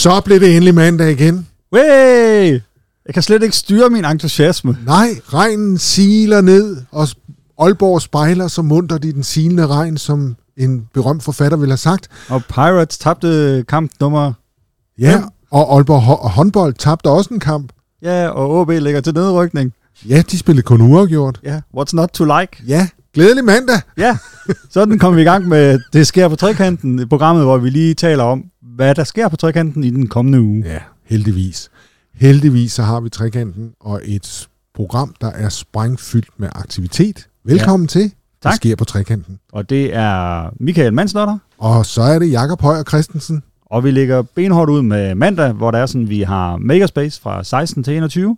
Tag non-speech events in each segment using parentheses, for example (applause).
Så blev det endelig mandag igen. Wey! Jeg kan slet ikke styre min entusiasme. Nej, regnen siler ned, og Aalborg spejler så munter i den silende regn, som en berømt forfatter ville have sagt. Og Pirates tabte kamp nummer... Ja, Hvem? og Aalborg Hå- håndbold tabte også en kamp. Ja, og OB ligger til nedrykning. Ja, de spillede kun uafgjort. Ja, what's not to like? Ja, glædelig mandag. Ja, sådan kom vi i gang med Det sker på trekanten, programmet, hvor vi lige taler om, hvad der sker på trekanten i den kommende uge. Ja, heldigvis. Heldigvis så har vi trekanten og et program, der er sprængfyldt med aktivitet. Velkommen ja. til. Det Tak. sker på trekanten. Og det er Michael Manslotter, Og så er det Jakob Højer Christensen. og vi ligger benhårdt ud med mandag, hvor der er sådan, vi har Makerspace fra 16 til 21.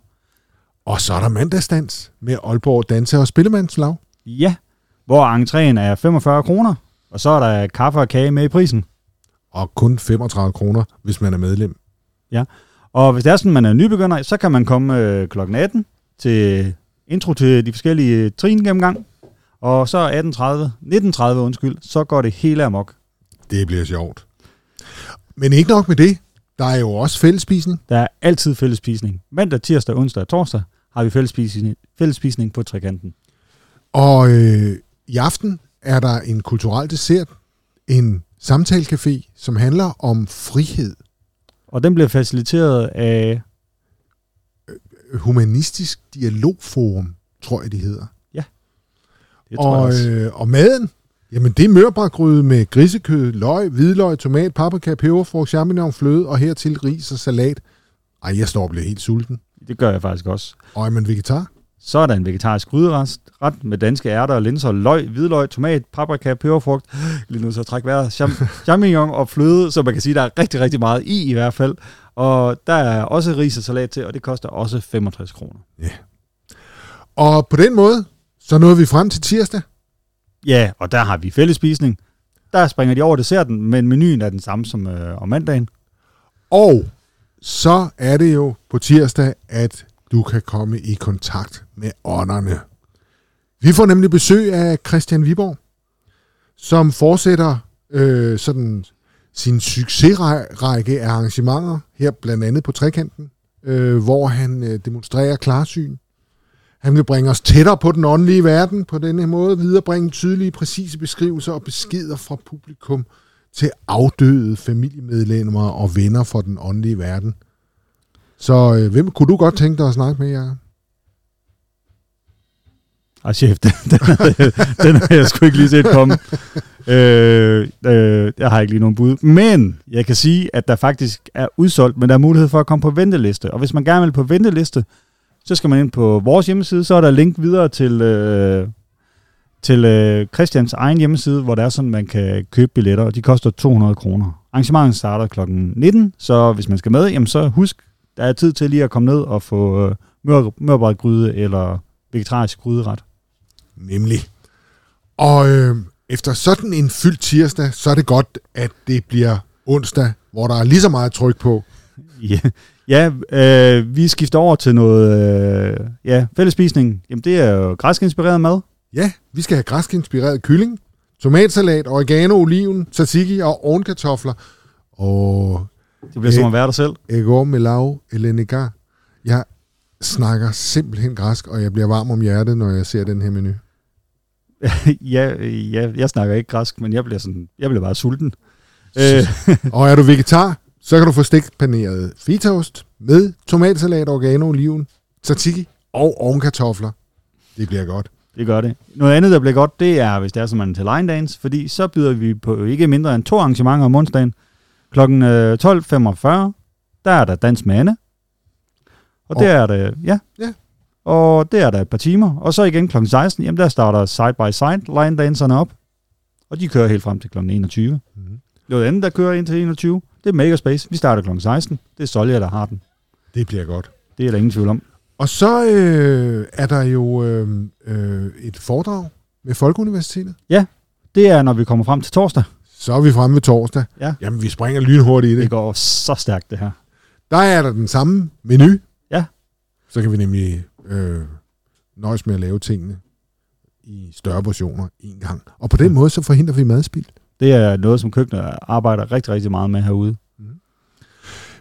Og så er der mandagsdans med Aalborg Danse- og Spillemandslag. Ja, hvor entréen er 45 kroner, og så er der kaffe og kage med i prisen. Og kun 35 kroner, hvis man er medlem. Og hvis det er sådan, man er nybegynder, så kan man komme øh, kl. 18 til intro til de forskellige trin gennemgang. Og så 18.30, 19.30 undskyld, så går det hele amok. Det bliver sjovt. Men ikke nok med det. Der er jo også fællesspisning. Der er altid fællesspisning. Mandag, tirsdag, onsdag og torsdag har vi fællesspisning, fællesspisning på trekanten. Og øh, i aften er der en kulturel dessert, en samtalecafé, som handler om frihed, Og den bliver faciliteret af... humanistisk dialogforum, tror jeg, de hedder. Det tror jeg Og, også. øh, og maden, jamen det er mørbrækgryde med grisekød, løg, hvidløg, tomat, paprika, peberfrugt, champignon, fløde og hertil ris og salat. Ej, jeg står og bliver helt sulten. Det gør jeg faktisk også. Og er man vegetar? Så er der en vegetarisk gryderest ret med danske ærter og linser, løg, hvidløg, tomat, paprika, peberfrugt, lige nu så træk vejret, cham- (laughs) champignon og fløde, så man kan sige, der er rigtig, rigtig meget i i hvert fald. Og der er også ris og salat til, og det koster også 65 kroner. Og på den måde, så nåede vi frem til tirsdag. Ja, og der har vi fællespisning. Der springer de over desserten, men menuen er den samme som øh, om mandagen. Og så er det jo på tirsdag, at du kan komme i kontakt med ånderne. Vi får nemlig besøg af Christian Viborg, som fortsætter øh, sådan sin succesrække af arrangementer, her blandt andet på Trekanten, øh, hvor han øh, demonstrerer klarsyn. Han vil bringe os tættere på den åndelige verden på denne måde, viderebringe tydelige, præcise beskrivelser og beskeder fra publikum til afdøde familiemedlemmer og venner for den åndelige verden. Så øh, hvem kunne du godt tænke dig at snakke med, Jacob? Ej, chef, (laughs) den, den, den har jeg sgu ikke lige set komme. Øh, øh, jeg har ikke lige nogen bud. Men jeg kan sige, at der faktisk er udsolgt, men der er mulighed for at komme på venteliste. Og hvis man gerne vil på venteliste, så skal man ind på vores hjemmeside, så er der link videre til, øh, til øh, Christians egen hjemmeside, hvor der er sådan, man kan købe billetter, og de koster 200 kroner. Arrangementet starter kl. 19, så hvis man skal med, jamen så husk, der er tid til lige at komme ned og få øh, mør, mørbrædgryde eller vegetarisk gryderet. Nemlig. Og øh, efter sådan en fyldt tirsdag, så er det godt, at det bliver onsdag, hvor der er lige så meget tryk på. (laughs) Ja, ja øh, vi skifter over til noget øh, ja, fællesspisning. Jamen, det er jo græsk-inspireret mad. Ja, vi skal have græsk-inspireret kylling, tomatsalat, oregano, oliven, tzatziki og ovenkartofler. Og Det bliver som at være der selv. Egor Melau Elenegar. Jeg snakker simpelthen græsk, og jeg bliver varm om hjertet, når jeg ser den her menu. (laughs) ja, ja, jeg snakker ikke græsk, men jeg bliver, sådan, jeg bliver bare sulten. Øh, Og er du vegetar, så kan du få stikpaneret fetaost med tomatsalat, oregano, oliven, tzatziki og ovenkartofler. Det bliver godt. det gør det. Noget andet, der bliver godt, det er, hvis det er, som man til line dance, fordi så byder vi på ikke mindre end to arrangementer om onsdagen. Klokken øh, 12.45, der er der dans med Anne. Og det Og- er det, ja. Ja. Og det er der et par timer. Og så igen klokken 16, jamen der starter side by side line danserne op. Og de kører helt frem til klokken 21. Mhm. Noget andet, der kører ind til 21, det er Makerspace. Vi starter klokken 16. Det er Solja, der har den. Det bliver godt. Det er der ingen tvivl om. Og så øh, er der jo øh, øh, et foredrag med Folkeuniversitetet. Det er, når vi kommer frem til torsdag. Så er vi fremme ved torsdag. Ja. Jamen, vi springer lynhurtigt i det. Det går så stærkt, det her. Der er der den samme menu. Ja. Så kan vi nemlig øh, nøjes med at lave tingene i større portioner en gang. Og på den måde, så forhindrer vi madspild. Det er noget, som køkkenet arbejder rigtig, rigtig meget med herude.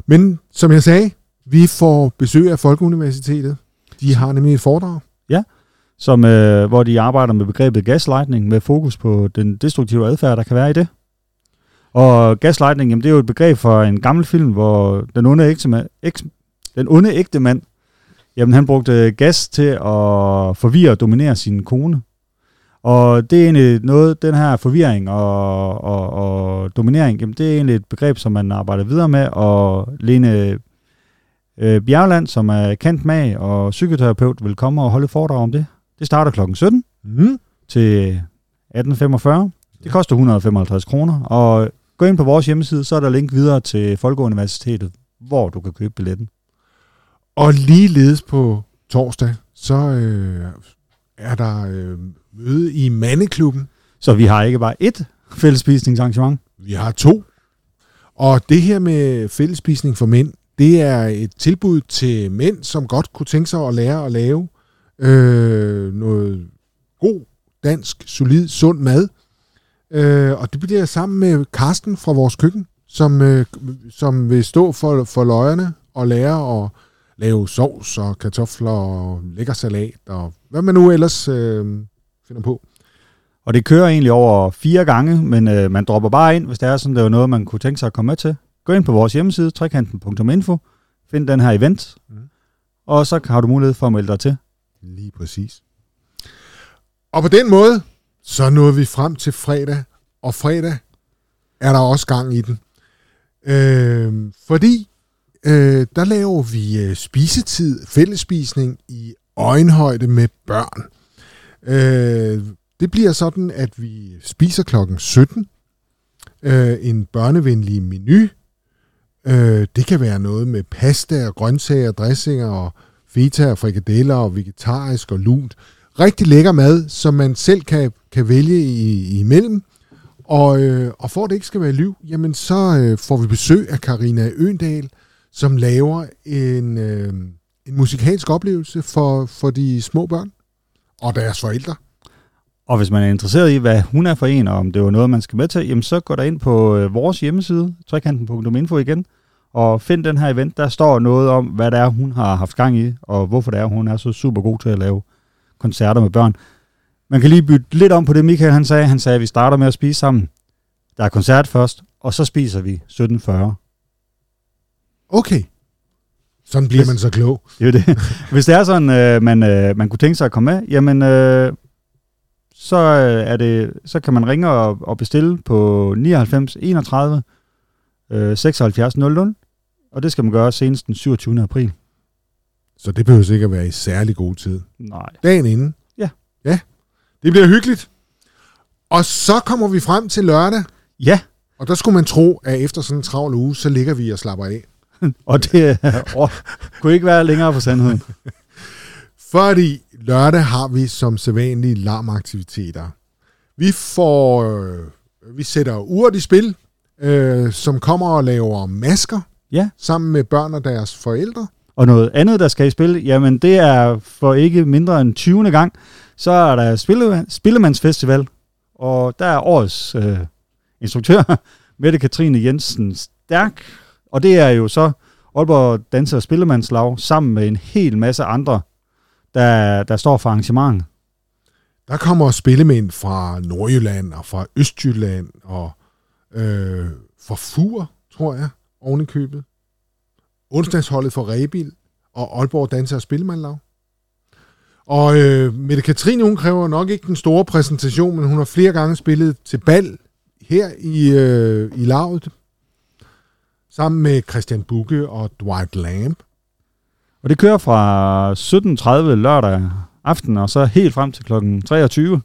Men som jeg sagde, vi får besøg af Folkeuniversitetet. De har nemlig et foredrag. som, øh, hvor de arbejder med begrebet gaslightning med fokus på den destruktive adfærd, der kan være i det. Og gaslightning, jamen, det er jo et begreb for en gammel film, hvor den onde ægte mand, eks, den onde ægte mand, jamen, han brugte gas til at forvirre og dominere sin kone. Og det er egentlig noget, den her forvirring og, og, og dominering, jamen, det er egentlig et begreb, som man arbejder videre med, og Lene øh, Bjergland, som er kendt mag og psykoterapeut, vil komme og holde foredrag om det. Det starter klokken 17 Mm. til 18.45. Det koster 155 kroner, og gå ind på vores hjemmeside, så er der link videre til Folkeuniversitetet, hvor du kan købe billetten. Og ligeledes på torsdag, så øh, er der øh, møde i Mandeklubben. Så vi har ikke bare ét fællesspisningsarrangement. Vi har to. Og det her med fællesspisning for mænd, det er et tilbud til mænd, som godt kunne tænke sig at lære at lave øh, noget god, dansk, solid, sund mad. Øh, og det bliver sammen med Karsten fra vores køkken, som, øh, som vil stå for, for løjerne og lære at lave sovs og kartofler og lækker salat og hvad man nu ellers øh, finder på. Og det kører egentlig over fire gange, men øh, man dropper bare ind, hvis det er sådan, det er noget, man kunne tænke sig at komme med til. Gå ind på vores hjemmeside, trekanten.info, find den her event, Mhm. og så har du mulighed for at melde dig til. Lige præcis. Og på den måde, så nåede vi frem til fredag, og fredag er der også gang i den. Øh, fordi øh, der laver vi øh, spisetid, fællespisning i øjenhøjde med børn. Øh, det bliver sådan, at vi spiser klokken 17. Øh, en børnevenlig menu. Øh, det kan være noget med pasta og grøntsager, dressinger og feta og frikadeller og vegetarisk og lunt. Rigtig lækker mad, som man selv kan, kan vælge i, imellem. Og, øh, og for at det ikke skal være liv, jamen så øh, får vi besøg af Karina Øendal, som laver en, øh, en musikalsk oplevelse for, for de små børn og deres forældre. Og hvis man er interesseret i, hvad hun er for en, og om det var noget, man skal med til, jamen så går der ind på øh, vores hjemmeside, trekanten.info igen, og find den her event. Der står noget om, hvad det er, hun har haft gang i, og hvorfor det er, hun er så super god til at lave koncerter med børn. Man kan lige bytte lidt om på det, Michael han sagde. Han sagde, at vi starter med at spise sammen. Der er koncert først, og så spiser vi 17.40. Okay. Sådan bliver Hvis- man så klog. (laughs) Det er jo det. Hvis det er sådan, øh, man, øh, man kunne tænke sig at komme med, jamen, øh, så, øh, er det, så kan man ringe og, og bestille på 99 31 øh, 76 00, og det skal man gøre senest den 27. april. Så det behøver sikkert være i særlig god tid. Nej. Dagen inden. Ja. Ja, det bliver hyggeligt. Og så kommer vi frem til lørdag, Ja, og der skulle man tro, at efter sådan en travl uge, så ligger vi og slapper af. (laughs) og det øh, kunne ikke være længere på sandheden. (laughs) Fordi lørdag har vi som sædvanlige larmaktiviteter. Vi får, øh, vi sætter urt i spil, øh, som kommer og laver masker Ja. sammen med børn og deres forældre. Og noget andet, der skal i spil, jamen det er for ikke mindre end 20. gang, så er der Spille, Spillemandsfestival, og der er årets øh, instruktør, (laughs) Mette Katrine Jensen Stærk, og det er jo så Aalborg Danser og Spillemandslag sammen med en hel masse andre, der, der står for arrangementet. Der kommer spillemænd fra Nordjylland og fra Østjylland og øh, fra Fur, tror jeg, oven i købet. Onsdagsholdet for Rebil og Aalborg Danser og Spillemandlag. Og øh, Mette Katrine, hun kræver nok ikke den store præsentation, men hun har flere gange spillet til bal her i, øh, i lavet, sammen med Christian Bukke og Dwight Lamb. Og det kører fra 17.30 lørdag aften, og så helt frem til kl. 23.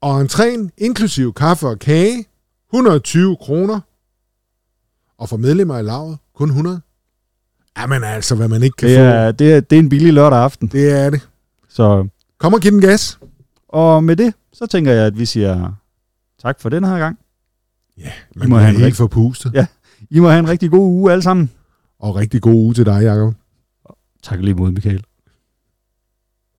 Og entréen, inklusiv kaffe og kage, 120 kroner. Og for medlemmer af lavet, kun 100. Jamen altså, hvad man ikke kan Det få. er, det, er, det er en billig lørdag aften. Det er det. Så, Kom og giv den gas. og med det, så tænker jeg, at vi siger tak for den her gang. Ja, I man må må have en helt forpustet. Ja. I må have en rigtig god uge alle sammen. Og rigtig god uge til dig, Jacob. Tak lige mod, Michael.